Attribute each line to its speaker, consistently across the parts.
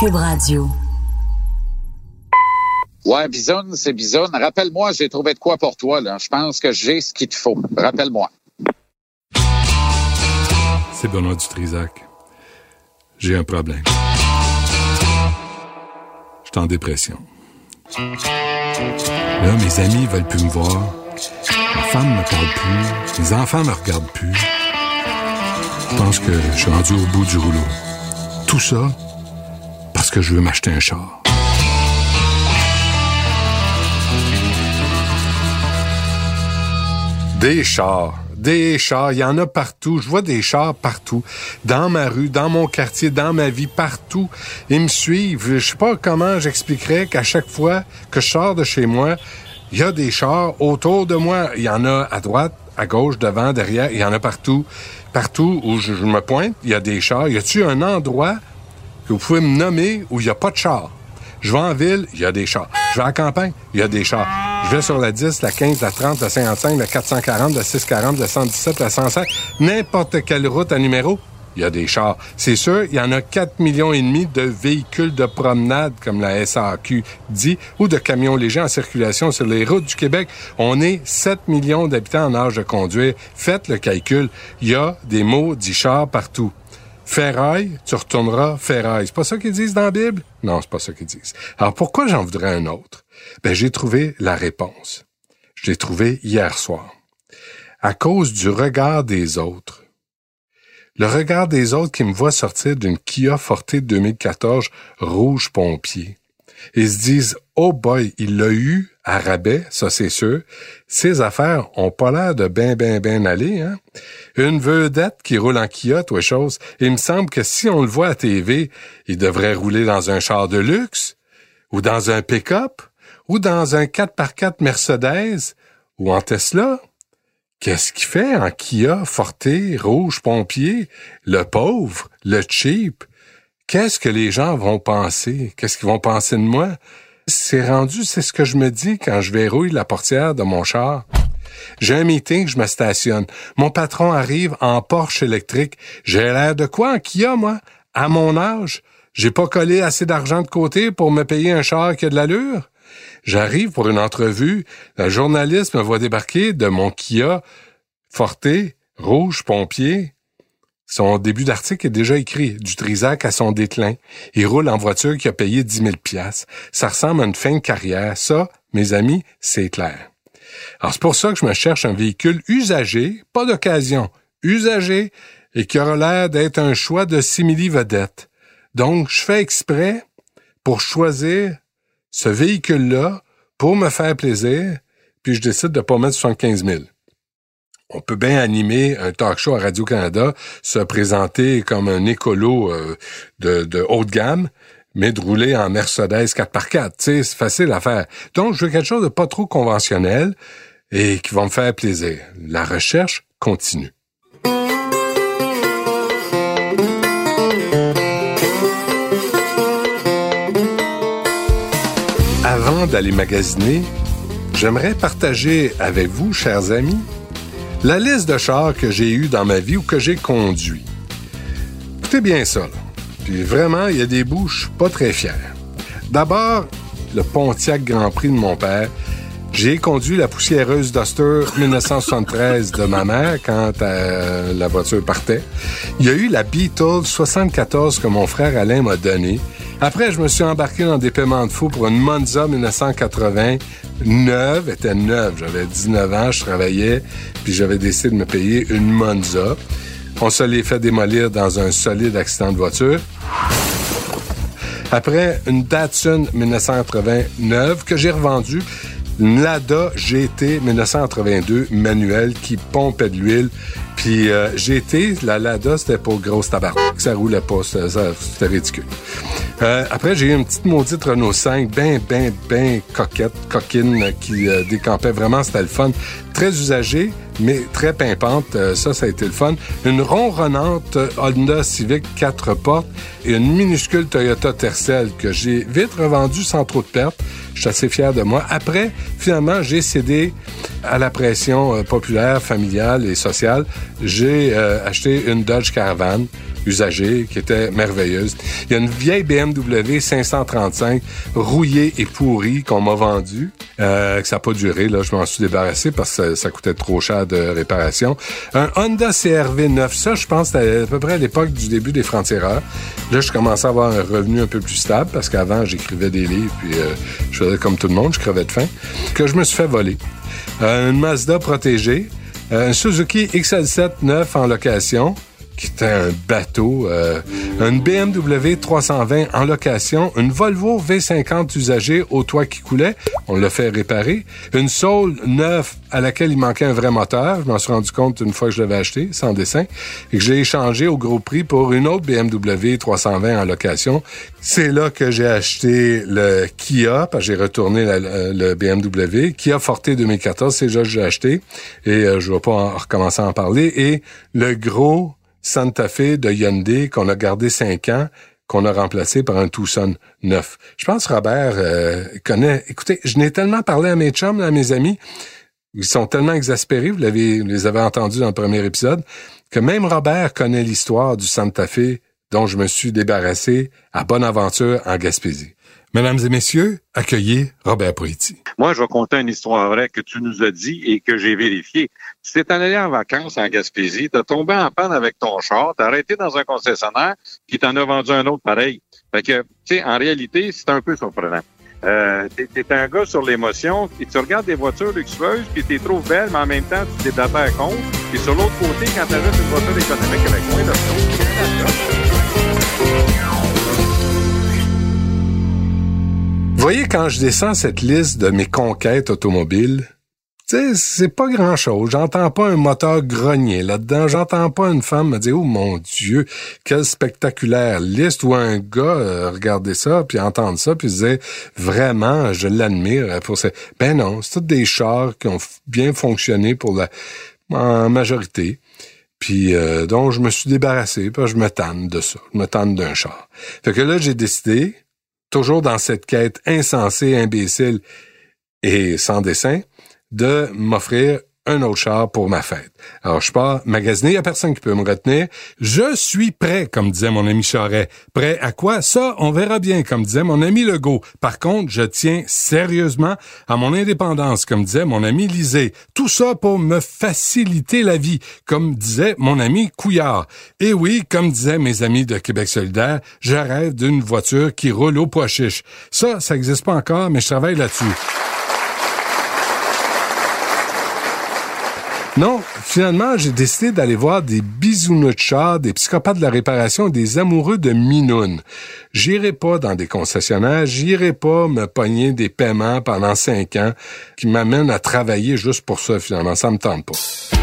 Speaker 1: Cube Radio.
Speaker 2: Ouais, Bisoun, c'est Bisoun. Rappelle-moi, j'ai trouvé de quoi pour toi, là. Je pense que j'ai ce qu'il te faut. Rappelle-moi.
Speaker 3: C'est Benoît Dutrisac. J'ai un problème. Je suis en dépression. Là, mes amis veulent plus me voir. Ma femme me parle plus. Mes enfants me regardent plus. Je pense que je suis rendu au bout du rouleau. Tout ça parce que je veux m'acheter un char. Des chars. Des chars, il y en a partout. Je vois des chars partout. Dans ma rue, dans mon quartier, dans ma vie, partout. Ils me suivent. Je sais pas comment j'expliquerais qu'à chaque fois que je sors de chez moi, il y a des chars autour de moi. Il y en a à droite, à gauche, devant, derrière. Il y en a partout. Partout où je, me pointe, il y a des chars. Y a-tu un endroit que vous pouvez me nommer où il n'y a pas de chars? Je vais en ville, il y a des chars. Je vais à campagne, il y a des chars. Je vais sur la 10, la 15, la 30, la 55, la 440, la 640, la 117, la 105, n'importe quelle route à numéro, il y a des chars. C'est sûr, il y en a 4 millions et demi de véhicules de promenade, comme la SAQ dit, ou de camions légers en circulation sur les routes du Québec. On est 7 millions d'habitants en âge de conduire. Faites le calcul. Il y a des maudits chars partout. Ferraille, tu retourneras ferraille. C'est pas ça qu'ils disent dans la Bible? Non, c'est pas ça qu'ils disent. Alors pourquoi j'en voudrais un autre? Ben, j'ai trouvé la réponse. Je l'ai trouvé hier soir. À cause du regard des autres. Le regard des autres qui me voient sortir d'une Kia Forte 2014 rouge pompier. Ils se disent, oh boy, il l'a eu à rabais, ça c'est sûr. Ces affaires ont pas l'air de ben ben ben aller, hein. Une vedette qui roule en Kia, toi chose. Il me semble que si on le voit à TV, il devrait rouler dans un char de luxe, ou dans un pick-up, ou dans un 4x4 Mercedes, ou en Tesla. Qu'est-ce qu'il fait en Kia, Forte, rouge pompier, le pauvre, le cheap? Qu'est-ce que les gens vont penser? Qu'est-ce qu'ils vont penser de moi? C'est rendu, c'est ce que je me dis quand je verrouille la portière de mon char. J'ai un meeting, je me stationne. Mon patron arrive en Porsche électrique. J'ai l'air de quoi en Kia, moi? À mon âge? J'ai pas collé assez d'argent de côté pour me payer un char qui a de l'allure? J'arrive pour une entrevue. La journaliste me voit débarquer de mon Kia Forte, rouge, pompier. Son début d'article est déjà écrit. Du Trisac à son déclin. Il roule en voiture qui a payé 10 000 piastres. Ça ressemble à une fin de carrière. Ça, mes amis, c'est clair. Alors, c'est pour ça que je me cherche un véhicule usagé, pas d'occasion, usagé, et qui aura l'air d'être un choix de simili-vedette. Donc, je fais exprès pour choisir ce véhicule-là pour me faire plaisir, puis je décide de pas mettre 75 000 on peut bien animer un talk show à Radio-Canada, se présenter comme un écolo euh, de, de haute gamme, mais de rouler en Mercedes 4x4. C'est facile à faire. Donc, je veux quelque chose de pas trop conventionnel et qui va me faire plaisir. La recherche continue. D'aller magasiner, j'aimerais partager avec vous, chers amis, la liste de chars que j'ai eu dans ma vie ou que j'ai conduit. Écoutez bien ça. Puis vraiment, il y a des bouches pas très fières. D'abord, le Pontiac Grand Prix de mon père. J'ai conduit la poussiéreuse Duster 1973 de ma mère quand euh, la voiture partait. Il y a eu la Beetle 74 que mon frère Alain m'a donnée. Après, je me suis embarqué dans des paiements de fou pour une Monza 1980 neuve, était neuve. J'avais 19 ans, je travaillais, puis j'avais décidé de me payer une Monza. On se l'est fait démolir dans un solide accident de voiture. Après, une Datsun 1989 que j'ai revendue une Lada GT 1982 manuel qui pompait de l'huile. Puis euh, GT, la Lada, c'était pour grosse tabac. Ça roulait pas, c'était ridicule. Euh, après, j'ai eu une petite maudite Renault 5, ben, ben, ben coquette, coquine, euh, qui euh, décampait vraiment, c'était le fun. Très usagée, mais très pimpante. Euh, ça, ça a été le fun. Une ronronnante Honda Civic 4 portes et une minuscule Toyota Tercel que j'ai vite revendue sans trop de pertes. Je suis assez fier de moi. Après, finalement, j'ai cédé à la pression populaire, familiale et sociale. J'ai acheté une Dodge Caravan usagée qui était merveilleuse. Il y a une vieille BMW 535 rouillée et pourrie qu'on m'a vendue. Euh, que ça n'a pas duré, là, je m'en suis débarrassé parce que ça, ça coûtait trop cher de réparation. Un Honda CRV 9, ça, je pense, c'était à peu près à l'époque du début des francs-tireurs. Là, je commençais à avoir un revenu un peu plus stable parce qu'avant, j'écrivais des livres puis euh, je faisais comme tout le monde, je crevais de faim. Que je me suis fait voler. Euh, une Mazda protégée, euh, un Suzuki XL7 neuf en location, qui était un bateau, euh, une BMW 320 en location, une Volvo V50 usagée au toit qui coulait, on l'a fait réparer, une Soul neuve à laquelle il manquait un vrai moteur, je m'en suis rendu compte une fois que je l'avais acheté, sans dessin, et que j'ai échangé au gros prix pour une autre BMW 320 en location. C'est là que j'ai acheté le Kia, parce que j'ai retourné le, BMW, Kia Forte 2014, c'est déjà que j'ai acheté, et euh, je vais pas en recommencer à en parler, et le gros Santa Fe de Hyundai qu'on a gardé cinq ans, qu'on a remplacé par un Tucson neuf. Je pense Robert euh, connaît. Écoutez, je n'ai tellement parlé à mes chums, à mes amis, ils sont tellement exaspérés, vous l'avez, les avez entendus dans le premier épisode, que même Robert connaît l'histoire du Santa Fe dont je me suis débarrassé à Bonaventure en Gaspésie. Mesdames et messieurs, accueillez Robert Poiti.
Speaker 4: Moi, je vais conter une histoire vraie que tu nous as dit et que j'ai vérifiée. Tu t'es allé en vacances en Gaspésie, t'as tombé en panne avec ton char, t'as arrêté dans un concessionnaire qui t'en a vendu un autre pareil. Fait que, tu sais, en réalité, c'est un peu surprenant. Euh, t'es, un gars sur l'émotion, et tu regardes des voitures luxueuses, puis t'es trouves belles, mais en même temps, tu t'es à compte. Et sur l'autre côté, quand t'achètes une voiture économique avec moins d'options,
Speaker 3: Voyez, quand je descends cette liste de mes conquêtes automobiles, tu sais, c'est pas grand chose. J'entends pas un moteur grogner là-dedans. J'entends pas une femme me dire, oh mon Dieu, quelle spectaculaire liste ou un gars euh, regarder ça puis entendre ça puis se dire, vraiment, je l'admire pour ça. Ben non, c'est tous des chars qui ont bien fonctionné pour la, en majorité. Puis euh, donc je me suis débarrassé, puis je me tanne de ça. Je me tanne d'un char. Fait que là, j'ai décidé, toujours dans cette quête insensée, imbécile et sans dessin, de m'offrir un autre char pour ma fête. Alors, je pars magasiner, il n'y a personne qui peut me retenir. Je suis prêt, comme disait mon ami Charret. Prêt à quoi? Ça, on verra bien, comme disait mon ami Legault. Par contre, je tiens sérieusement à mon indépendance, comme disait mon ami Lisée. Tout ça pour me faciliter la vie, comme disait mon ami Couillard. Et oui, comme disaient mes amis de Québec solidaire, je rêve d'une voiture qui roule au pois chiche. Ça, ça n'existe pas encore, mais je travaille là-dessus. Non, finalement, j'ai décidé d'aller voir des bisounours des psychopathes de la réparation, des amoureux de minounes. J'irai pas dans des concessionnaires, j'irai pas me pogner des paiements pendant cinq ans qui m'amènent à travailler juste pour ça, finalement. Ça me tente pas.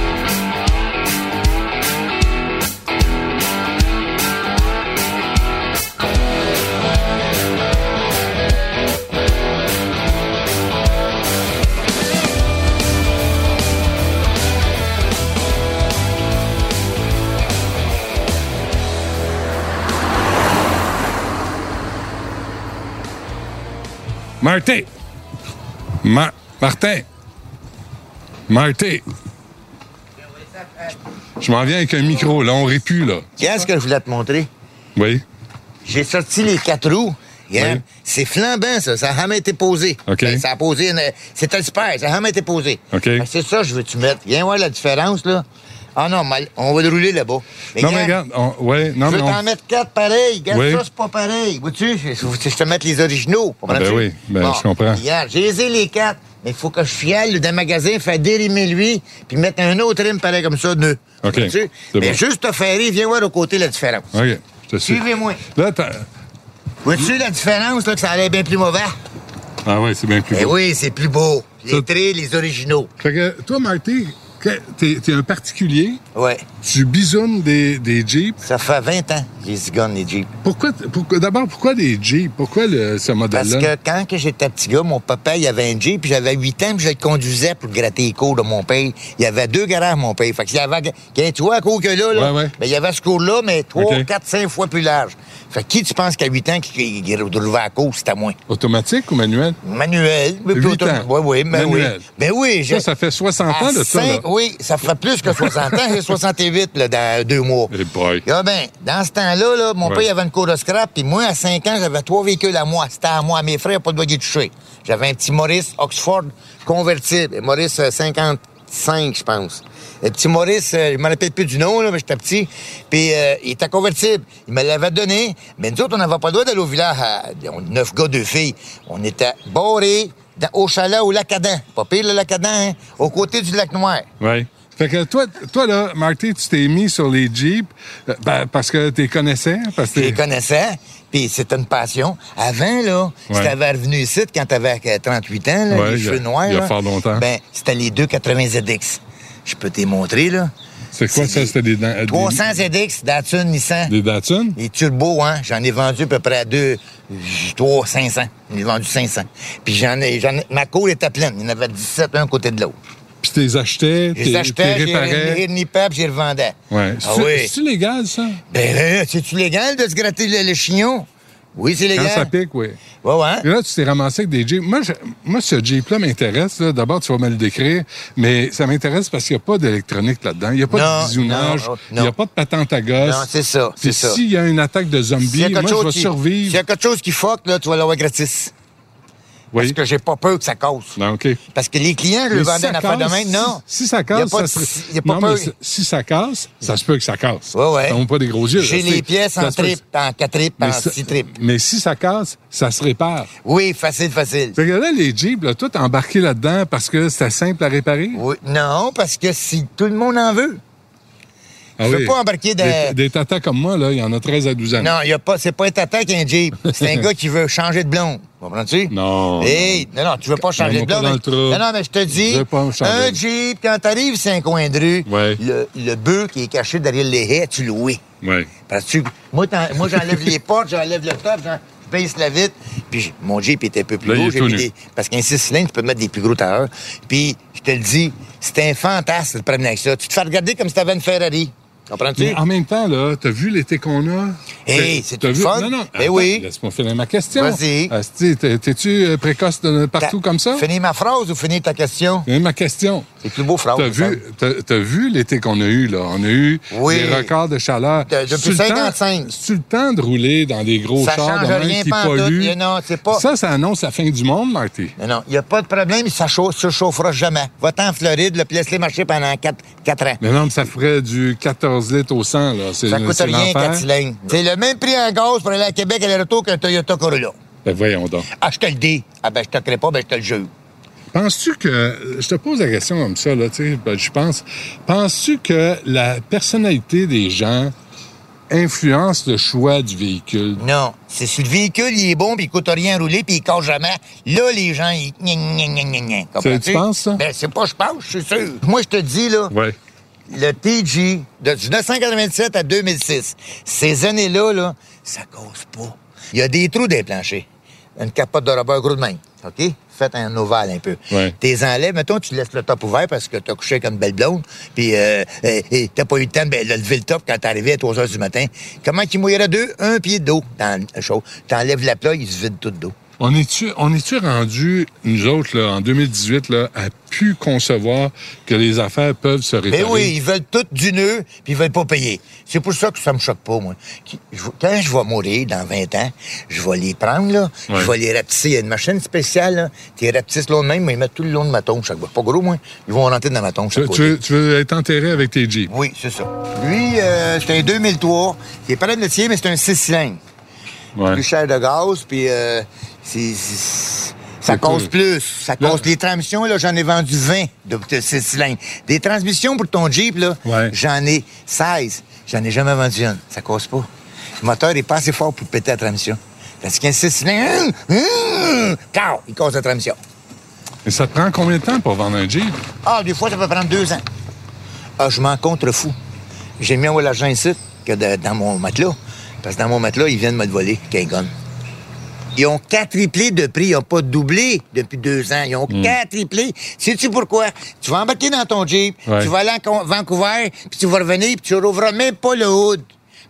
Speaker 3: Martin! Ma- Martin! Martin! Je m'en viens avec un micro, là, on répue, là.
Speaker 5: Qu'est-ce que je voulais te montrer?
Speaker 3: Oui.
Speaker 5: J'ai sorti les quatre roues.
Speaker 3: Oui.
Speaker 5: C'est flambant, ça. Ça n'a jamais été posé.
Speaker 3: OK.
Speaker 5: Ben, ça a posé une... C'était super. Ça n'a jamais été posé. Que C'est ça que je veux que tu mettes. Viens voir la différence, là. Ah non, mal- on va le rouler là-bas.
Speaker 3: non, mais regarde, on- ouais, non,
Speaker 5: je
Speaker 3: mais
Speaker 5: veux
Speaker 3: on...
Speaker 5: t'en mettre quatre pareils. Regarde,
Speaker 3: Oui.
Speaker 5: ça, c'est pas pareil. Vois-tu? Je te mette les originaux. Comprends-tu?
Speaker 3: ben oui, ben, je comprends.
Speaker 5: Regarde, j'ai les quatre. Mais il faut que je fiale d'un magasin, faire dérimer lui, puis mettre un autre rime pareil comme ça, nœud.
Speaker 3: OK.
Speaker 5: Mais
Speaker 3: bon.
Speaker 5: juste te faire viens voir au côté la différence.
Speaker 3: OK, je te suis.
Speaker 5: Suivez-moi.
Speaker 3: Là, t'as-
Speaker 5: Vois-tu la différence, là, que ça allait bien plus mauvais?
Speaker 3: Ah ouais, c'est bien plus
Speaker 5: Eh
Speaker 3: beau.
Speaker 5: oui, c'est plus beau. Les trails, les originaux.
Speaker 3: Fait que toi, Marty, t'es es un particulier,
Speaker 5: Ouais.
Speaker 3: tu bisounes des, des Jeeps.
Speaker 5: Ça fait 20 ans, les cigognes, les Jeeps.
Speaker 3: Pourquoi, pourquoi d'abord, pourquoi des Jeeps? Pourquoi le, ce
Speaker 5: Parce
Speaker 3: modèle-là?
Speaker 5: que quand que j'étais petit gars, mon papa, il avait un Jeep, puis j'avais 8 ans, puis je le conduisais pour gratter les cours de mon père. Il y avait deux garages, mon père. Fait qu'il y avait, quand tu vois, à cours que là, là
Speaker 3: Ouais, ouais.
Speaker 5: ben, il y avait ce cours-là, mais 3,
Speaker 3: OK.
Speaker 5: 4, 5 fois plus large. Fait que qui tu penses qu'à 8 ans, qui, roulait à cours, c'était moi?
Speaker 3: Automatique ou manuel?
Speaker 5: Manuel. mais
Speaker 3: Huit
Speaker 5: plutôt-
Speaker 3: ans.
Speaker 5: Oui, oui, mais oui.
Speaker 3: Manuel.
Speaker 5: Ben oui.
Speaker 3: Ça, ça fait 60 ans de ça, là.
Speaker 5: Oui, ça fait plus que 60 ans. J'ai 68, là, dans deux mois. Ah ben, dans ce temps-là, là, mon
Speaker 3: Ouais.
Speaker 5: père avait une cour de scrap, puis moi, à 5 ans, j'avais trois véhicules à moi. C'était à moi, à mes frères, pas de droit d'y toucher. J'avais un petit Maurice Oxford convertible, Maurice euh, 55, je pense. Le petit Maurice, euh, je me rappelle plus du nom, là, mais j'étais petit. Puis euh, il était convertible. Il me l'avait donné. Mais nous autres, on n'avait pas le droit d'aller au village à on- neuf gars, deux filles. On était barrés dans- au chalet au lac Adam. Pas pire, le lac Adam, hein? Au côté du lac Noir.
Speaker 3: Oui. Fait que toi, toi là, Marty, tu t'es mis sur les Jeeps euh, ben, parce que tu les connaissais? Parce que
Speaker 5: Je les connaissais, puis c'était une passion. Avant, là, si
Speaker 3: Ouais.
Speaker 5: t'avais revenu ici quand t'avais euh, 38 ans, là,
Speaker 3: Ouais,
Speaker 5: les
Speaker 3: il y a-
Speaker 5: cheveux noirs,
Speaker 3: il y a
Speaker 5: là,
Speaker 3: fort longtemps.
Speaker 5: ben, c'était les 280 ZX. Je peux te les montrer, là.
Speaker 3: C'est quoi ça?
Speaker 5: des-
Speaker 3: C'était des, des-
Speaker 5: 300 ZX, Datsun, Nissan.
Speaker 3: des Datsun?
Speaker 5: Les turbos, hein, j'en ai vendu à peu près à deux, trois, 500. J'en ai vendu 500. Puis j'en ai, j'en ai- ma cour était pleine. Il y en avait 17 un côté de l'autre.
Speaker 3: Puis tu les achetais,
Speaker 5: Je
Speaker 3: tu
Speaker 5: les achetais,
Speaker 3: les
Speaker 5: j'ai
Speaker 3: réparais.
Speaker 5: renipé, puis je les revendais.
Speaker 3: Ouais.
Speaker 5: Ah
Speaker 3: C'est-
Speaker 5: oui.
Speaker 3: C'est-tu légal, ça?
Speaker 5: Ben, là, c'est-tu légal de se gratter le, le chignon? Oui, c'est légal.
Speaker 3: Quand ça pique, oui.
Speaker 5: Ouais, ouais.
Speaker 3: Et là, tu t'es ramassé avec des Jeeps. Moi, je- moi ce Jeep-là m'intéresse. D'abord, tu vas me le décrire, mais ça m'intéresse parce qu'il n'y a pas d'électronique là-dedans. Il n'y a pas
Speaker 5: Non,
Speaker 3: de bisounage. Il n'y a pas de patente à gosse.
Speaker 5: Non, c'est ça,
Speaker 3: Puis
Speaker 5: c'est ça.
Speaker 3: S'il y a une attaque de zombies, moi, je vais
Speaker 5: qui-
Speaker 3: survivre.
Speaker 5: S'il y a quelque chose qui fuck, là, tu vas l'avoir gratis. Parce
Speaker 3: Oui.
Speaker 5: que j'ai pas peur que ça casse.
Speaker 3: Non, OK.
Speaker 5: Parce que les clients, je
Speaker 3: Mais
Speaker 5: leur
Speaker 3: si
Speaker 5: affaire de même. Non.
Speaker 3: Si, si ça casse,
Speaker 5: pas
Speaker 3: ça
Speaker 5: de- pas
Speaker 3: non,
Speaker 5: peur.
Speaker 3: mais si- ça casse, ça se peut que ça casse.
Speaker 5: Ouais, ouais.
Speaker 3: Ça pas des gros yeux.
Speaker 5: J'ai les pièces en
Speaker 3: se
Speaker 5: trip, en quatre tripes, en six tripes.
Speaker 3: mais si ça casse, ça se répare.
Speaker 5: Oui, facile, facile.
Speaker 3: Fait que là, les Jeeps, là, toi, t'es embarqué là-dedans parce que c'était simple à réparer?
Speaker 5: Oui. Non, parce que si tout le monde en veut.
Speaker 3: Ah
Speaker 5: Je veux pas embarquer dans-
Speaker 3: Des, des tatas comme moi, là, il y en a 13 à 12 ans.
Speaker 5: Non, y a pas, c'est pas un tata qui a un Jeep. C'est un gars qui veut changer de blonde. Comprends-tu?
Speaker 3: Non.
Speaker 5: Hey, non, non, tu veux pas changer de mais-
Speaker 3: trou.
Speaker 5: Non, non, mais je te dis, un Jeep, quand t'arrives sur un coin de rue,
Speaker 3: Ouais.
Speaker 5: le, le bœuf qui est caché derrière les haies, tu loues.
Speaker 3: Ouais.
Speaker 5: Parce que moi, moi j'enlève les portes, j'enlève le top, je baisse la vitre. Puis mon Jeep était un peu plus
Speaker 3: Là,
Speaker 5: gros. j'ai des- parce qu'un 6 cylindres, tu peux mettre des plus gros tailleurs. Puis, je te le dis, c'était un fantasme de promener avec ça. Tu te fais regarder comme si t'avais une Ferrari. Comprends-tu?
Speaker 3: Mais en même temps, là, t'as vu l'été qu'on a?
Speaker 5: Hey, c'est tout
Speaker 3: vu-
Speaker 5: fun.
Speaker 3: Non, non.
Speaker 5: Ben
Speaker 3: attends,
Speaker 5: oui.
Speaker 3: Laisse-moi finir ma question.
Speaker 5: Vas-y.
Speaker 3: T'es- T'es-tu euh, précoce de partout
Speaker 5: Ta-
Speaker 3: comme ça?
Speaker 5: Finis ma phrase ou finis ta question?
Speaker 3: Finis ma question.
Speaker 5: C'est plus beau phrase.
Speaker 3: T'as vu, t'as, vu l'été qu'on a eu, là? On a eu
Speaker 5: Oui.
Speaker 3: des records de chaleur.
Speaker 5: De- depuis
Speaker 3: C'est-tu le temps-
Speaker 5: 55.
Speaker 3: C'est-tu le temps de rouler dans des gros
Speaker 5: Ça
Speaker 3: chars de
Speaker 5: rien,
Speaker 3: qui polluent?
Speaker 5: A- non, c'est pas-
Speaker 3: Ça, ça annonce la fin du monde, Marty.
Speaker 5: Non, non, il n'y a pas de problème, ça ne se chauffera jamais. Va-t'en en Floride, le laisse-les marcher pendant 4, ans.
Speaker 3: Mais non, mais ça ferait du 14 litres au 100, là. C'est,
Speaker 5: Ça coûte rien,
Speaker 3: l'enfer.
Speaker 5: 4 cylindres. C'est le même prix en gaz pour aller à Québec aller-retour qu'un Toyota Corolla.
Speaker 3: Ben, voyons donc.
Speaker 5: Ah, je te le dis. Ah, ben, je te crée pas, ben, je te le jure.
Speaker 3: Penses-tu que, je te pose la question comme ça, là, tu sais, ben, je pense, penses-tu que la personnalité des gens influence le choix du véhicule?
Speaker 5: Non. C'est si le véhicule, il est bon, puis il coûte rien à rouler, puis il casse jamais. Là, les gens, ils. gna, gna, gna,
Speaker 3: tu penses, ça?
Speaker 5: Ben, c'est pas je pense, je suis sûr. Moi, je te dis, là,
Speaker 3: Ouais.
Speaker 5: Le TG de 1997 à 2006, ces années-là, là, ça cause pas. Il y a des trous des planchers. Une capote de rubber gros de même. OK? Faites un ovale un peu.
Speaker 3: Ouais.
Speaker 5: T'es enlèves, mettons, tu laisses le top ouvert parce que t'as couché comme une belle blonde, puis euh, euh, et t'as pas eu le temps de ben, de lever le top quand t'es arrivé à 3 heures du matin. Comment qu'il mouillerait deux? Un pied d'eau dans le chaud. T'enlèves la plat, il se vide tout d'eau.
Speaker 3: On est-tu, on est-tu rendu, nous autres, là, en 2018, là, à pu concevoir que les affaires peuvent se réparer?
Speaker 5: Mais oui, ils veulent tout du nœud, puis ils veulent pas payer. C'est pour ça que ça me choque pas, moi. Quand je vais mourir dans 20 ans, je vais les prendre, là,
Speaker 3: Ouais.
Speaker 5: je vais les rapetisser. Il y a une machine spéciale, là. Tu les rapetisses de même, mais ils mettent tout le long de ma tombe chaque fois. Pas gros, moi. Ils vont rentrer dans ma tombe
Speaker 3: Tu,
Speaker 5: chaque
Speaker 3: tu
Speaker 5: côté.
Speaker 3: veux, tu veux être enterré avec tes Jeeps?
Speaker 5: Oui, c'est ça. Lui, euh, c'était un 2003. Il est pas de métier, mais c'est un 6 cylindres.
Speaker 3: Ouais.
Speaker 5: Plus cher de gaz, puis euh, c'est... Ça cause plus. Ça cause les transmissions, là, j'en ai vendu 20 de, de 6 cylindres. Des transmissions pour ton Jeep, là,
Speaker 3: Ouais.
Speaker 5: j'en ai 16. J'en ai jamais vendu une. Ça cause pas. Le moteur est pas assez fort pour péter la transmission. Parce qu'un 6 cylindres, hum, hum, pow, il cause la transmission.
Speaker 3: Et ça te prend combien de temps pour vendre un Jeep?
Speaker 5: Ah, des fois, ça peut prendre deux ans. Ah, je m'en contrefous. J'ai mis un l'argent ici que de- dans mon matelas. Parce que dans mon matelas, ils viennent me le voler, Kingon. Ils ont quadruplé de prix. Ils n'ont pas doublé depuis deux ans. Ils ont quadruplé. Sais-tu pourquoi? Tu vas embarquer dans ton Jeep,
Speaker 3: Ouais.
Speaker 5: tu vas aller à Vancouver, puis tu vas revenir, puis tu rouvras même pas le hood.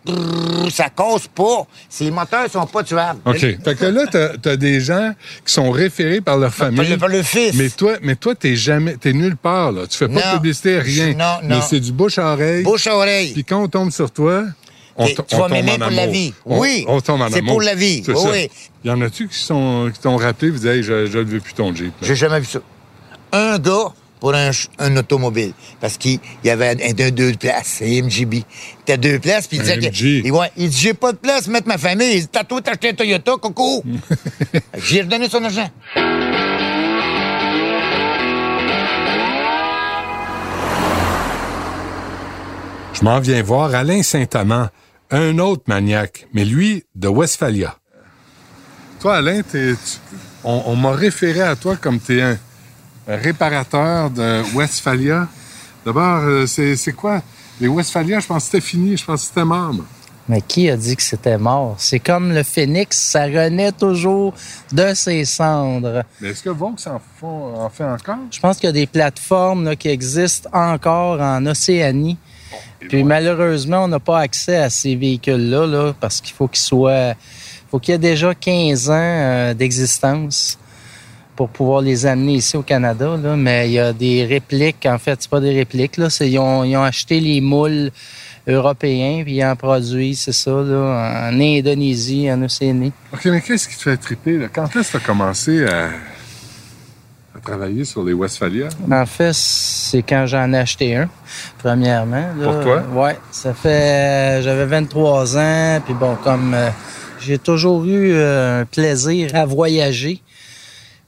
Speaker 5: Brrr, ça casse pas. Ces moteurs sont pas tuables.
Speaker 3: OK. Fait que là, t'as as des gens qui sont référés par leur famille.
Speaker 5: le, par le fils.
Speaker 3: Mais toi, mais toi, t'es jamais, t'es nulle part, là. Tu fais pas de publicité, rien.
Speaker 5: Non,
Speaker 3: Mais
Speaker 5: non.
Speaker 3: c'est du bouche à oreille.
Speaker 5: Bouche à oreille.
Speaker 3: Puis quand on tombe sur toi, on,
Speaker 5: Et tu
Speaker 3: on
Speaker 5: vas
Speaker 3: tombe
Speaker 5: m'aimer
Speaker 3: en
Speaker 5: pour la vie.
Speaker 3: On-
Speaker 5: Oui.
Speaker 3: On, tombe en
Speaker 5: C'est
Speaker 3: amour.
Speaker 5: pour la vie.
Speaker 3: C'est
Speaker 5: Oui,
Speaker 3: ça.
Speaker 5: oui.
Speaker 3: Y en a-tu qui sont, qui t'ont rappelé, vous disaient, je, ne veux plus ton Jeep. là?
Speaker 5: J'ai jamais vu ça. Un gars pour un, ch- un automobile. Parce qu'il y avait un, un- deux places, un MGB. T'as deux places, puis il
Speaker 3: Un
Speaker 5: disait
Speaker 3: MG.
Speaker 5: que. et ouais, il dit J'ai pas de place, mettre ma famille. Il dit T'as toi, t'as acheté un Toyota, coco. J'ai redonné son argent.
Speaker 3: Je m'en viens voir Alain Saint-Amand, un autre maniaque, mais lui, de Westphalia. Toi, Alain, t'es- tu- on, on m'a référé à toi comme tu es un, un réparateur de Westphalia. D'abord, euh, c'est c'est quoi? Les Westphalia, je pense que c'était fini, je pense que c'était mort. moi.
Speaker 6: Mais qui a dit que c'était mort? C'est comme le phénix, ça renaît toujours de ses cendres.
Speaker 3: Mais est-ce que Vaux en, font- en fait encore?
Speaker 6: Je pense qu'il y a des plateformes là, qui existent encore en Océanie. Puis malheureusement, on n'a pas accès à ces véhicules-là là, parce qu'il faut qu'ils soient. faut qu'il y ait déjà 15 ans euh, d'existence pour pouvoir les amener ici au Canada. Là. Mais il y a des répliques, en fait, c'est pas des répliques. Là, c'est, ils, ont, ils ont acheté les moules européens, puis ils en produisent, c'est ça, là, en Indonésie, en Océanie.
Speaker 3: OK, mais qu'est-ce qui te fait triper? Là? Quand est-ce que tu as commencé à, à travailler sur les Westphalia?
Speaker 6: En fait, c'est quand j'en ai acheté un, premièrement. là.
Speaker 3: Pour toi?
Speaker 6: Ouais, ça fait... J'avais 23 ans, puis bon, comme euh, j'ai toujours eu euh, un plaisir à voyager.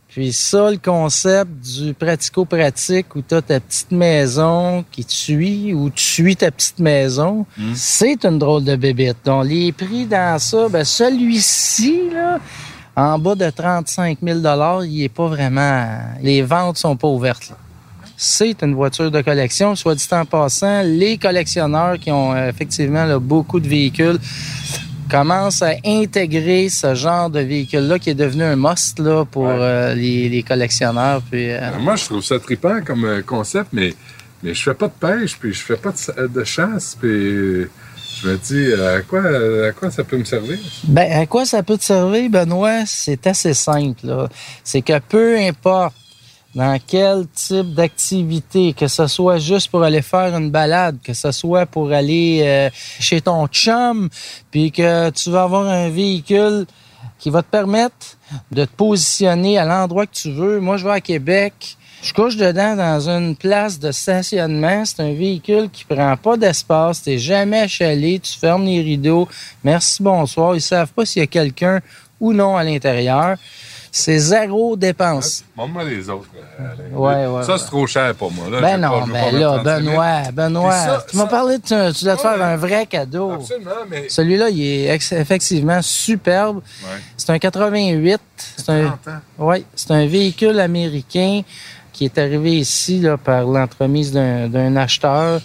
Speaker 6: Puis ça, le concept du pratico-pratique où tu as ta petite maison qui te suit ou tu suis ta petite maison, c'est une drôle de bébête. Donc, les prix dans ça, ben celui-ci, là, en bas de 35 000 il est pas vraiment... Les ventes sont pas ouvertes. là. C'est une voiture de collection. Soit dit en passant, les collectionneurs qui ont euh, effectivement là, beaucoup de véhicules commencent à intégrer ce genre de véhicule-là qui est devenu un must là, pour
Speaker 3: Ouais.
Speaker 6: euh, les, les collectionneurs. Puis, euh,
Speaker 3: Moi, je trouve ça trippant comme concept, mais, mais je fais pas de pêche, puis je fais pas de, de chasse, puis je me dis, à quoi, ça peut me servir?
Speaker 6: Ben, à quoi ça peut te servir, Benoît? C'est assez simple. C'est que peu importe dans quel type d'activité, que ce soit juste pour aller faire une balade, que ce soit pour aller euh, chez ton chum, puis que tu vas avoir un véhicule qui va te permettre de te positionner à l'endroit que tu veux. Moi, je vais à Québec. Je couche dedans dans une place de stationnement. C'est un véhicule qui prend pas d'espace. T'es jamais achalé. Tu fermes les rideaux. Merci, bonsoir. Ils savent pas s'il y a quelqu'un ou non à l'intérieur. C'est zéro dépense.
Speaker 3: Montre-moi les autres. euh.
Speaker 6: Ouais, ouais,
Speaker 3: Ça,
Speaker 6: ouais.
Speaker 3: c'est trop cher pour moi. Là.
Speaker 6: Ben non, ben là,
Speaker 3: mettre 30 000.
Speaker 6: Benoît, Benoît,
Speaker 3: ça,
Speaker 6: tu m'as parlé de tu, dois te faire un vrai cadeau.
Speaker 3: Absolument, mais...
Speaker 6: Celui-là, il est effectivement superbe.
Speaker 3: Ouais.
Speaker 6: C'est un 88. C'est un,
Speaker 3: 30 ans.
Speaker 6: ouais, c'est un véhicule américain qui est arrivé ici là, par l'entremise d'un acheteur.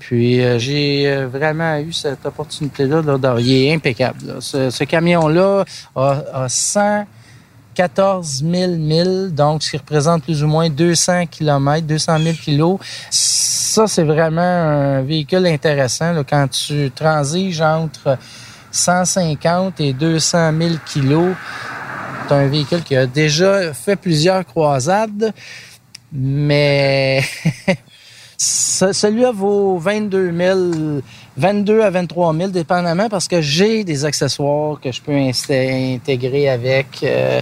Speaker 6: Puis euh, j'ai euh, vraiment eu cette opportunité-là. Là, il est impeccable. là. Ce, ce camion-là a, a 114 000 milles, donc ce qui représente plus ou moins 200 km, 200 000 kilos. Ça, c'est vraiment un véhicule intéressant là, quand tu transiges entre 150 et 200 000 kilos. C'est un véhicule qui a déjà fait plusieurs croisades, mais ce- celui-là vaut 22 000, 22 à 23 000, dépendamment, parce que j'ai des accessoires que je peux intégrer avec, euh,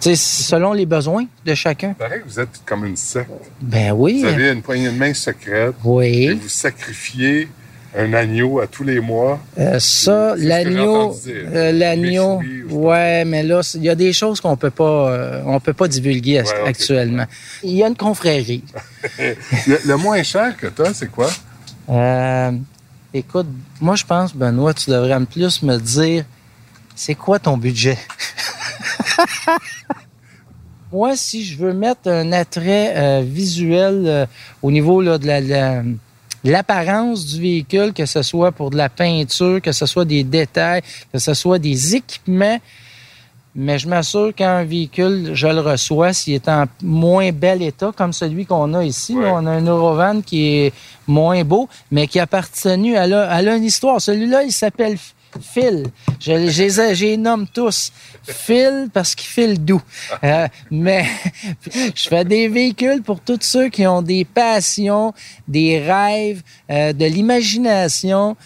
Speaker 6: selon les besoins de chacun.
Speaker 3: Pareil, vous êtes comme une secte.
Speaker 6: Ben oui,
Speaker 3: Vous avez une poignée de main secrète et
Speaker 6: oui.
Speaker 3: vous sacrifiez un agneau à tous les mois.
Speaker 6: Euh, ça, l'agneau, euh, l'agneau, ouais, mais là, il y a des choses qu'on peut pas, euh, on peut pas divulguer
Speaker 3: Ouais,
Speaker 6: actuellement. Il y a une confrérie.
Speaker 3: Le, le moins cher que as, c'est quoi?
Speaker 6: Écoute, moi, je pense, Benoît, tu devrais me plus me dire, c'est quoi ton budget? moi, si je veux mettre un attrait visuel au niveau là, de la, la- l'apparence du véhicule, que ce soit pour de la peinture, que ce soit des détails, que ce soit des équipements, mais je m'assure qu'un véhicule, je le reçois s'il est en moins bel état, comme celui qu'on a ici. là. on a un Eurovan qui est moins beau, mais qui a appartenu à, la- à une histoire. Celui-là, il s'appelle Phil. Je, les- je les nomme tous. Phil parce qu'il file doux. Euh, mais je fais des véhicules pour tous ceux qui ont des passions, des rêves, euh, de l'imagination,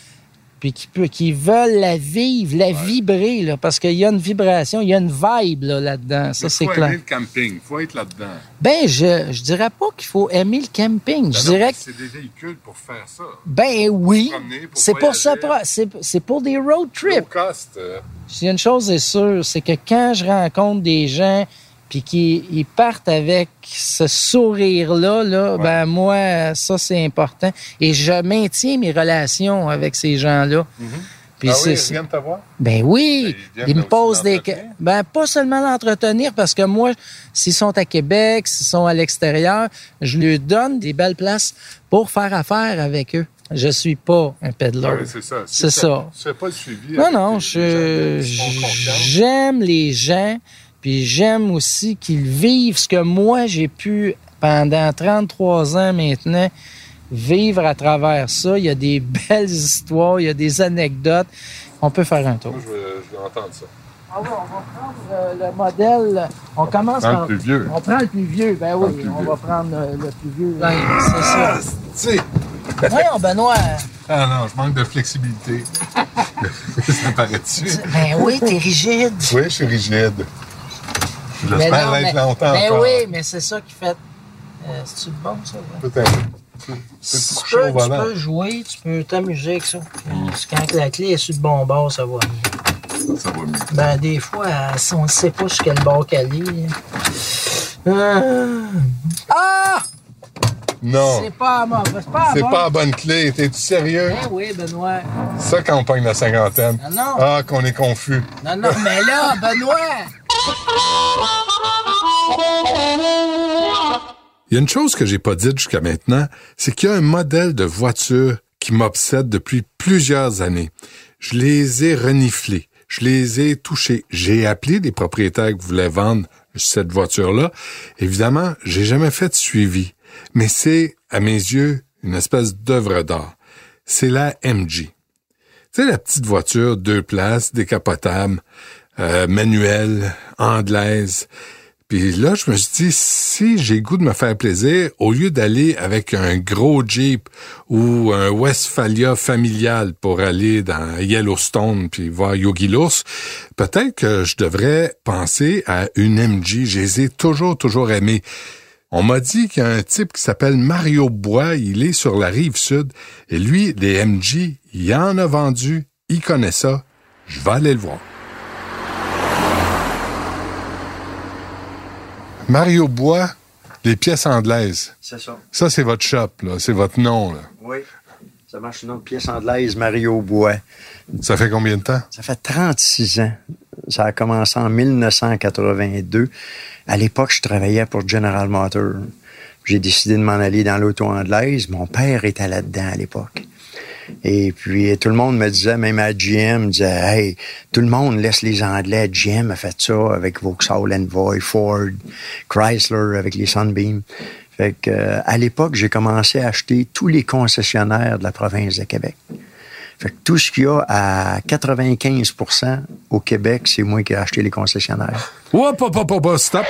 Speaker 6: puis qui, peut, qui veulent la vivre, la vibrer, là, parce qu'il y a une vibration, il y a une vibe là, là-dedans. Ça, c'est clair.
Speaker 3: le camping, faut être là-dedans.
Speaker 6: Ben, je, je dirais pas qu'il faut aimer le camping. Je dirais que,
Speaker 3: c'est des véhicules pour faire ça.
Speaker 6: ben oui, c'est pour ça, c'est c'est pour des road trips.
Speaker 3: cost. euh,
Speaker 6: a une chose est sûre, c'est que quand je rencontre des gens puis qu'ils ils partent avec ce sourire-là, là, ben moi, ça c'est important. Et je maintiens mes relations avec ces gens-là. Puis
Speaker 3: ah oui,
Speaker 6: c'est-
Speaker 3: ils viennent te voir?
Speaker 6: ben oui,
Speaker 3: Ben, ils
Speaker 6: me posent des ben pas seulement l'entretenir parce que moi s'ils sont à Québec, s'ils sont à l'extérieur, je leur donne des belles places pour faire affaire avec eux. Je suis pas un peddler.
Speaker 3: Ah oui, c'est ça.
Speaker 6: C'est ça.
Speaker 3: Tu fais pas le suivi.
Speaker 6: Non non, j'aime les gens puis j'aime aussi qu'ils vivent ce que moi j'ai pu pendant 33 ans maintenant vivre à travers ça. Il y a des belles histoires, il y a des anecdotes. On peut faire un tour.
Speaker 3: Moi, je veux, je veux entendre ça.
Speaker 6: Ah oui, on va prendre euh, le modèle. On commence
Speaker 3: Prends le
Speaker 6: par.
Speaker 3: plus vieux.
Speaker 6: On prend le plus vieux. Ben oui, on
Speaker 3: vieux.
Speaker 6: va prendre euh, le plus vieux. Ben, c'est ça.
Speaker 3: Tu sais,
Speaker 6: Voyons, Benoît.
Speaker 3: ah non, je manque de flexibilité. ça paraît-tu?
Speaker 6: Ben oui, t'es rigide.
Speaker 3: Oui, je suis rigide. J'espère
Speaker 6: mais-
Speaker 3: longtemps
Speaker 6: Ben
Speaker 3: encore.
Speaker 6: oui, mais c'est ça qui fait. Euh, C'est-tu bon, ça? ouais?
Speaker 3: Peut-être. Tu peux
Speaker 6: Tu peux, tu jouer, tu peux t'amuser avec ça. Quand la clé est sur le bon bord, ça va mieux.
Speaker 3: Ça va mieux.
Speaker 6: Ben, des fois, si on ne sait pas sur quel bord qu'elle est. euh, Ah!
Speaker 3: Non,
Speaker 6: C'est pas à moi. C'est pas à
Speaker 3: c'est
Speaker 6: moi.
Speaker 3: pas la bonne clé. T'es-tu sérieux?
Speaker 6: Ben oui, Benoît.
Speaker 3: Ça, quand on pogne la cinquantaine.
Speaker 6: Non, non.
Speaker 3: Ah, qu'on est confus.
Speaker 6: Non, non, mais là, Benoît!
Speaker 3: Il y a une chose que j'ai pas dite jusqu'à maintenant, c'est qu'il y a un modèle de voiture qui m'obsède depuis plusieurs années. Je les ai reniflés, je les ai touchés. J'ai appelé des propriétaires qui voulaient vendre cette voiture-là. Évidemment, j'ai jamais fait de suivi, mais c'est, à mes yeux, une espèce d'œuvre d'art. C'est la MG. Sais, la petite voiture, deux places, décapotable, euh, manuelle, anglaise. Puis là, je me suis dit, si j'ai goût de me faire plaisir, au lieu d'aller avec un gros Jeep ou un Westphalia familial pour aller dans Yellowstone puis voir Yogi l'ours, peut-être que je devrais penser à une MG. Je les ai toujours, toujours aimées. On m'a dit qu'il y a un type qui s'appelle Mario Bois, il est sur la rive sud, et lui, des MG, il en a vendu, il connaît ça. Je vais aller le voir. Mario Bois, les pièces anglaises.
Speaker 7: C'est ça.
Speaker 3: Ça, c'est votre shop, là. C'est votre nom, là.
Speaker 7: Oui. Ça marche une autre pièce anglaise, Mario Bois.
Speaker 3: Ça fait combien de temps?
Speaker 7: Ça fait 36 ans. Ça a commencé en 1982. À l'époque, je travaillais pour General Motors. J'ai décidé de m'en aller dans l'auto anglaise. Mon père était là-dedans à l'époque. Et puis, tout le monde me disait, même à GM, disait, hey, tout le monde laisse les Anglais. GM a fait ça avec Vauxhall Envoy, Ford, Chrysler avec les Sunbeam. Fait que, euh, à l'époque, j'ai commencé à acheter tous les concessionnaires de la province de Québec. Fait que tout ce qu'il y a à 95% au Québec, c'est moi qui ai acheté les concessionnaires.
Speaker 3: Hop, stop!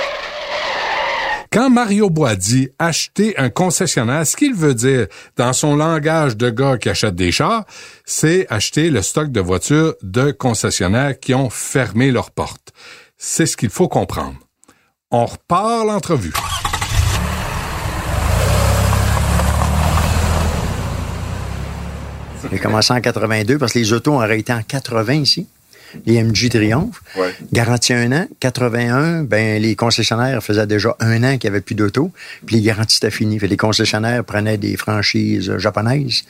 Speaker 3: Quand Mario Bois dit acheter un concessionnaire, ce qu'il veut dire dans son langage de gars qui achète des chars, c'est acheter le stock de voitures de concessionnaires qui ont fermé leurs portes. C'est ce qu'il faut comprendre. On repart l'entrevue.
Speaker 7: J'ai commencé en 82 parce que les autos ont arrêté en 80 ici. Les MG Triumph.
Speaker 3: Ouais.
Speaker 7: Garantie un an. 81, ben, les concessionnaires faisaient déjà un an qu'il n'y avait plus d'auto. Puis les garanties étaient finies. Les concessionnaires prenaient des franchises euh, japonaises.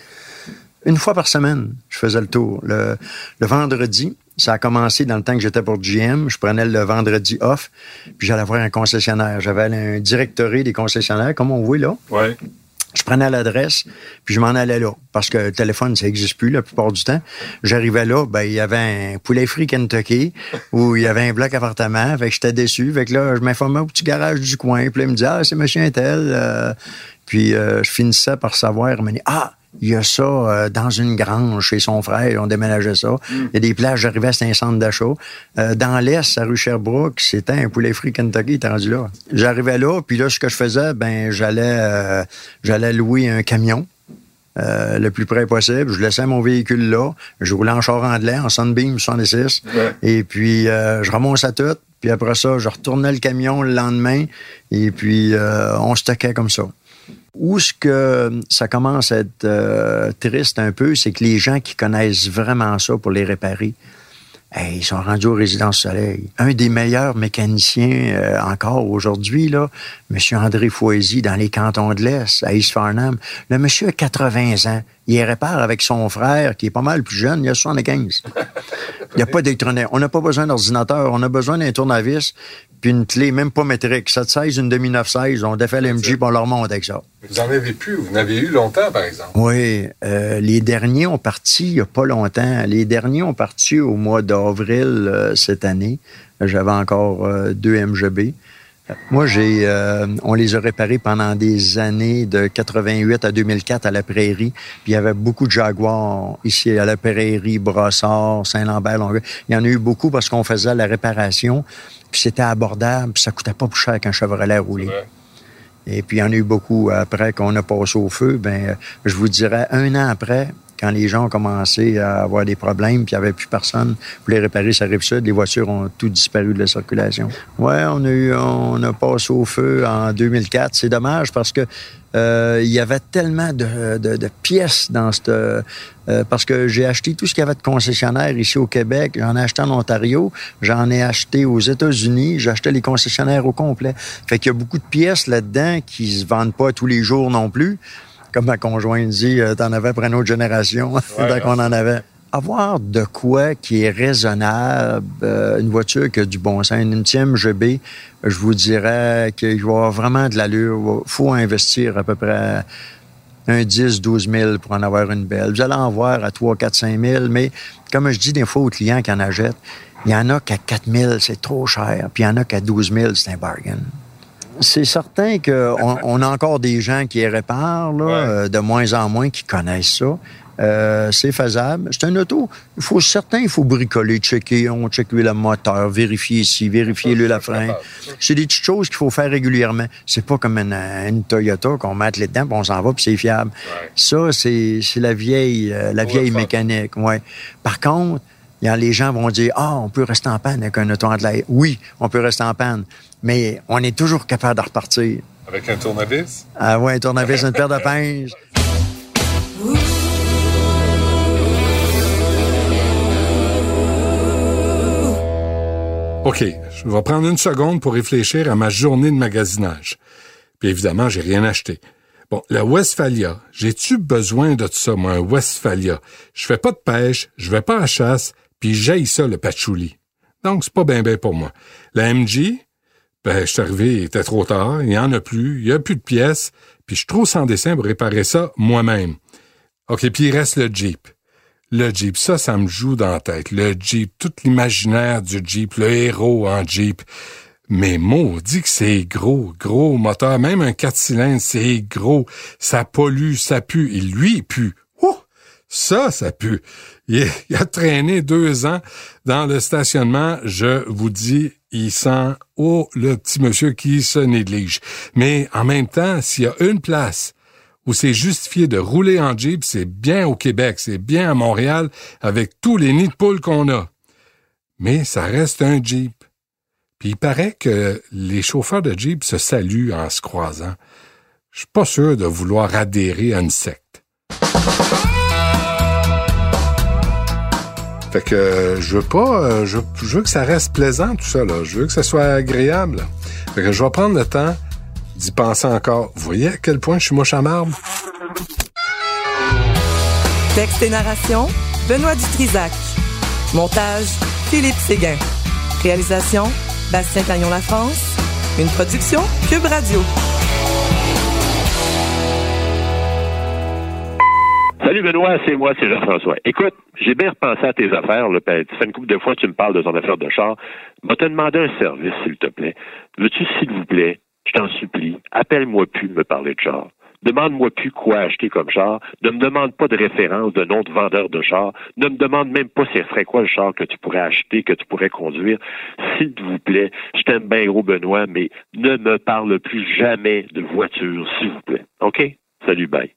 Speaker 7: Une fois par semaine, je faisais le tour. Le, le vendredi, Ça a commencé dans le temps que j'étais pour GM. Je prenais le vendredi off, puis j'allais voir un concessionnaire. J'avais un directory des concessionnaires, comme on voit là.
Speaker 3: Ouais.
Speaker 7: Je prenais l'adresse, puis je m'en allais là. Parce que le téléphone, ça n'existe plus la plupart du temps. J'arrivais là, ben il y avait un poulet frit Kentucky, où il y avait un bloc appartement. Fait que j'étais déçu. Fait que là, je m'informais au petit garage du coin. Puis là, il me disait, ah, c'est monsieur Intel. Euh, puis euh, je finissais par savoir, il dit, ah, il y a ça euh, dans une grange chez son frère, on déménageait ça. Il y a des plages, j'arrivais, c'était un centre d'achat. Euh, dans l'Est, à rue Sherbrooke, c'était un poulet frit Kentucky, il était rendu là. J'arrivais là, puis là, ce que je faisais, ben j'allais euh, j'allais louer un camion. euh, le plus près possible. Je laissais mon véhicule là. Je roulais en char anglais, en Sunbeam 76. Et puis, euh, je ramassais tout. Puis après ça, je retournais le camion le lendemain. Et puis, euh, on stockait comme ça. Où ce que ça commence à être euh, triste un peu, c'est que les gens qui connaissent vraiment ça pour les réparer, ils sont rendus aux résidences soleil. Un des meilleurs mécaniciens euh, encore aujourd'hui, là, M. André Foisy, dans les cantons de l'Est, à East Farnham. Le monsieur a 80 ans. Il répare avec son frère, qui est pas mal plus jeune, il a 75. Il n'y a pas d'électronique. On n'a pas besoin d'ordinateur. On a besoin d'un tournevis puis une clé, même pas métrique. 716, une demi 916. On défait l'MG, on leur monte avec ça.
Speaker 3: Vous en avez plus. Vous en avez eu longtemps, par exemple.
Speaker 7: Oui, euh, les derniers ont parti il n'y a pas longtemps. Les derniers ont parti au mois d'avril euh, cette année. J'avais encore euh, deux MGB. Moi, j'ai, euh, on les a réparés pendant des années, de 88 à 2004 à la Prairie. Puis il y avait beaucoup de Jaguars ici à la Prairie, Brossard, Saint-Lambert, Longueuil. Il y en a eu beaucoup parce qu'on faisait la réparation. Puis c'était abordable, puis ça coûtait pas plus cher qu'un Chevrolet roulé. Et puis, il y en a eu beaucoup après qu'on a passé au feu. Ben, je vous dirais, un an après, quand les gens ont commencé à avoir des problèmes, puis il n'y avait plus personne pour les réparer ça rive sud, les voitures ont tout disparu de la circulation. Ouais, on a eu, on a passé au feu en 2004. C'est dommage parce que euh, il y avait tellement de, de, de pièces dans cette... euh, parce que j'ai acheté tout ce qu'il y avait de concessionnaires ici au Québec. J'en ai acheté en Ontario. J'en ai acheté aux États-Unis. J'ai acheté les concessionnaires au complet. Fait qu'il y a beaucoup de pièces là-dedans qui se vendent pas tous les jours non plus. Comme ma conjointe dit, euh, t'en avais pour une autre génération, tant qu'on en avait. Avoir de quoi qui est raisonnable, euh, une voiture qui a du bon sens, une ultime GB, je vous dirais qu'il va y avoir vraiment de l'allure. faut investir à peu près un 10, 12 000 pour en avoir une belle. Vous allez en voir à 3, 4, 5 000, mais comme je dis des fois aux clients qui en achètent, il y en a qu'à 4 000, c'est trop cher, puis il y en a qu'à 12 000, c'est un bargain. C'est certain qu'on on a encore des gens qui les réparent, là, euh, de moins en moins, qui connaissent ça. Euh, c'est faisable. C'est un auto. Il faut certain, il faut bricoler, checker, on check le moteur, vérifier ici, vérifier le la frein. C'est des petites choses qu'il faut faire régulièrement. C'est pas comme une, une Toyota qu'on met les dedans, puis on s'en va, puis c'est fiable. Ça, c'est c'est la vieille, euh, la vieille mécanique. Ouais. Par contre, les gens vont dire Ah, on peut rester en panne avec un auto de l'air. Oui, on peut rester en panne. Mais on est toujours capable de repartir.
Speaker 3: Avec un tournevis?
Speaker 7: Ah ouais, un tournevis, une paire de pinces.
Speaker 3: OK, je vais prendre une seconde pour réfléchir à ma journée de magasinage. Puis évidemment, j'ai rien acheté. Bon, la Westphalia, j'ai-tu besoin de ça, moi, un Westphalia? Je fais pas de pêche, je vais pas à chasse, puis j'aille ça, le patchouli. Donc, c'est pas bien bien pour moi. La MG, ben, je suis arrivé, il était trop tard, il y en a plus, il y a plus de pièces, puis je suis trop sans dessin pour réparer ça moi-même. OK, puis il reste le Jeep. Le Jeep, ça, ça me joue dans la tête. Le Jeep, tout l'imaginaire du Jeep, le héros en Jeep. Mais maudit que c'est gros, gros moteur. Même un 4 cylindres, c'est gros. Ça pollue, ça pue. Et lui, pue. Ça, ça pue. Il, il a traîné deux ans dans le stationnement. Je vous dis, il sent, oh, le petit monsieur qui se néglige. Mais en même temps, s'il y a une place où c'est justifié de rouler en Jeep, c'est bien au Québec, c'est bien à Montréal, avec tous les nids de poules qu'on a. Mais ça reste un Jeep. Puis il paraît que les chauffeurs de Jeep se saluent en se croisant. Je suis pas sûr de vouloir adhérer à une secte. Fait que euh, je veux pas, euh, je, veux que ça reste plaisant tout ça. Je veux que ça soit agréable. Fait que je vais prendre le temps d'y penser encore. Vous voyez à quel point je suis moche à marbre?
Speaker 8: Texte et narration, Benoît Dutrisac. Montage, Philippe Séguin. Réalisation, Bastien Cagnon La France. Une production Cube Radio.
Speaker 9: Salut Benoît, c'est moi, c'est Jean-François. Écoute, j'ai bien repensé à tes affaires. Là, ben, ça fait une couple de fois tu me parles de ton affaire de char. Je te demander un service, s'il te plaît. Veux-tu, s'il vous plaît, je t'en supplie, appelle-moi plus me parler de char. Demande-moi plus quoi acheter comme char. Ne me demande pas de référence nom de vendeur de char. Ne me demande même pas ce serait quoi le char que tu pourrais acheter, que tu pourrais conduire. S'il vous plaît, je t'aime bien gros, Benoît, mais ne me parle plus jamais de voiture, s'il vous plaît. OK? Salut, bye.